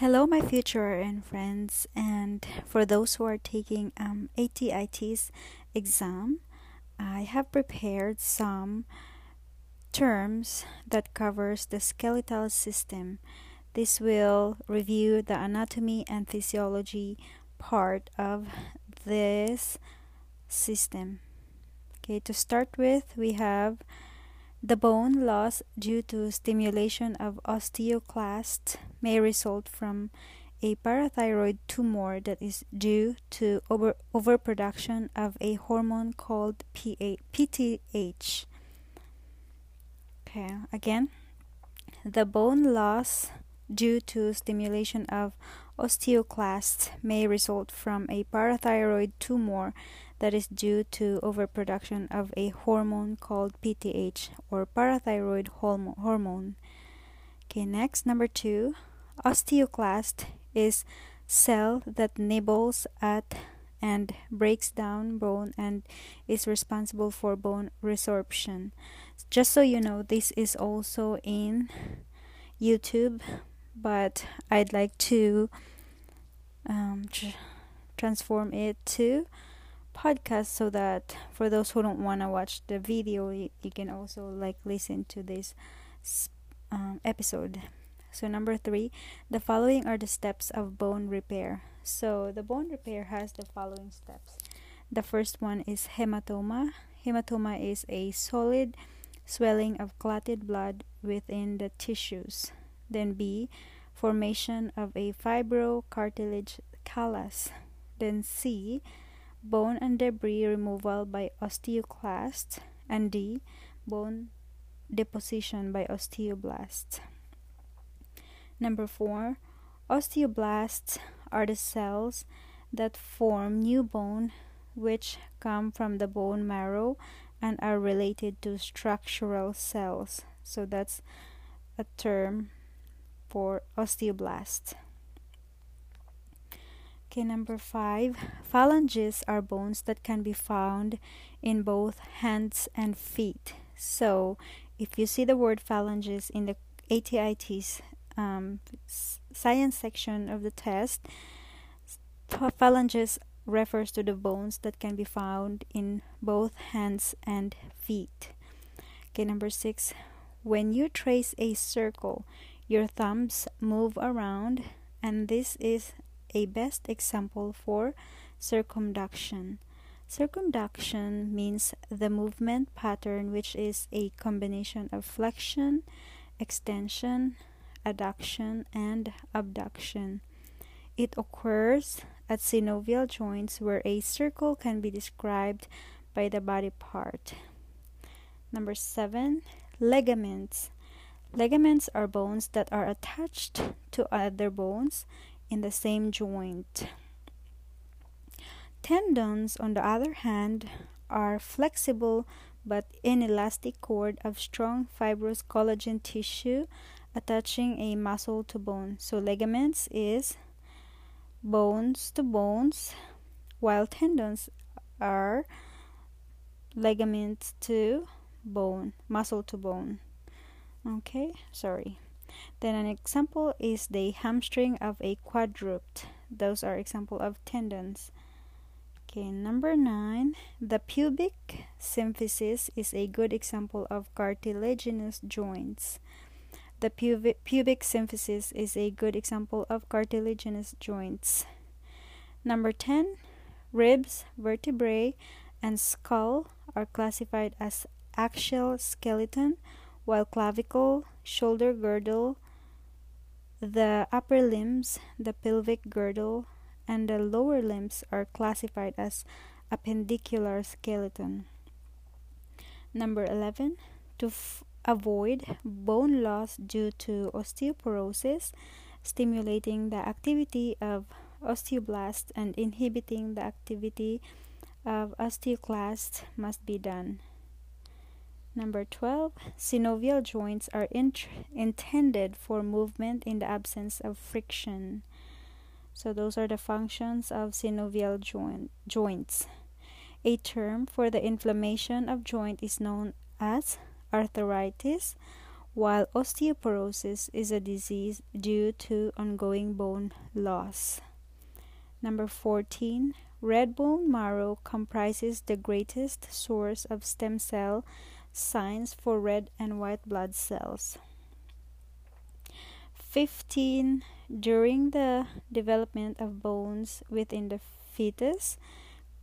Hello, my future and friends, and for those who are taking um, ATI TEAS exam, I have prepared some terms that covers the skeletal system. This will review the anatomy and physiology part of this system. Okay, to start with, we have the bone loss due to stimulation of osteoclast may result from a parathyroid tumor that is due to over, overproduction of a hormone called PA, PTH. Okay, again, the bone loss due to stimulation of osteoclasts may result from a parathyroid tumor that is due to overproduction of a hormone called PTH or parathyroid hormone. Okay, next, number two, osteoclast is cell that nibbles at and breaks down bone and is responsible for bone resorption. Just so you know, this is also in YouTube, but I'd like to um, tr- transform it to podcast so that for those who don't want to watch the video you, you, can also like listen to this um, episode so number three the following are the steps of bone repair. So the bone repair has the following steps. The first one is hematoma. Hematoma is a solid swelling of clotted blood within the tissues. Then b formation of a fibrocartilage callus. Then c bone and debris removal by osteoclast, and D. Bone deposition by osteoblasts. Number four, osteoblasts are the cells that form new bone which come from the bone marrow and are related to structural cells. So that's a term for osteoblast. Okay, number five. Phalanges are bones that can be found in both hands and feet. So, if you see the word phalanges in the ATI TEAS um, science section of the test, phalanges refers to the bones that can be found in both hands and feet. Okay, number six. When you trace a circle, your thumbs move around, and this is a best example for circumduction. Circumduction means the movement pattern which is a combination of flexion, extension, adduction, and abduction. It occurs at synovial joints where a circle can be described by the body part. Number seven, ligaments. Ligaments are bones that are attached to other bones in the same joint. Tendons, on the other hand, are flexible but inelastic cord of strong fibrous collagen tissue attaching a muscle to bone. So ligaments is bones to bones, while tendons are ligaments to bone, muscle to bone. Okay, sorry. Then an example is the hamstring of a quadruped. Those are example of tendons. Okay, number nine, the pubic symphysis is a good example of cartilaginous joints. The pubic, symphysis is a good example of cartilaginous joints. Number 10, ribs, vertebrae, and skull are classified as axial skeleton while clavicle, shoulder girdle, the upper limbs, the pelvic girdle, and the lower limbs are classified as appendicular skeleton. Number 11. To f- avoid bone loss due to osteoporosis, stimulating the activity of osteoblasts and inhibiting the activity of osteoclasts must be done. Number 12. Synovial joints are int- intended for movement in the absence of friction. So, those are the functions of synovial joint- joints. A term for the inflammation of joint is known as arthritis, while osteoporosis is a disease due to ongoing bone loss. Number 14. Red bone marrow comprises the greatest source of stem cell signs for red and white blood cells. 15. During the development of bones within the fetus,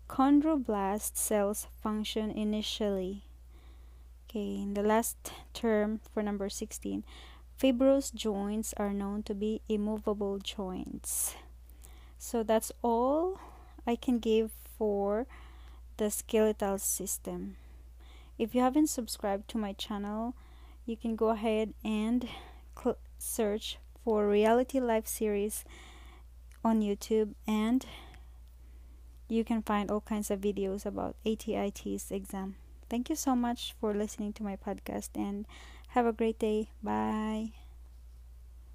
chondroblast cells function initially. Okay, in the last term for number 16, fibrous joints are known to be immovable joints. So that's all I can give for the skeletal system. If you haven't subscribed to my channel, you can go ahead and search for Reality Life series on YouTube and you can find all kinds of videos about ATI TEAS exam. Thank you so much for listening to my podcast and have a great day. Bye.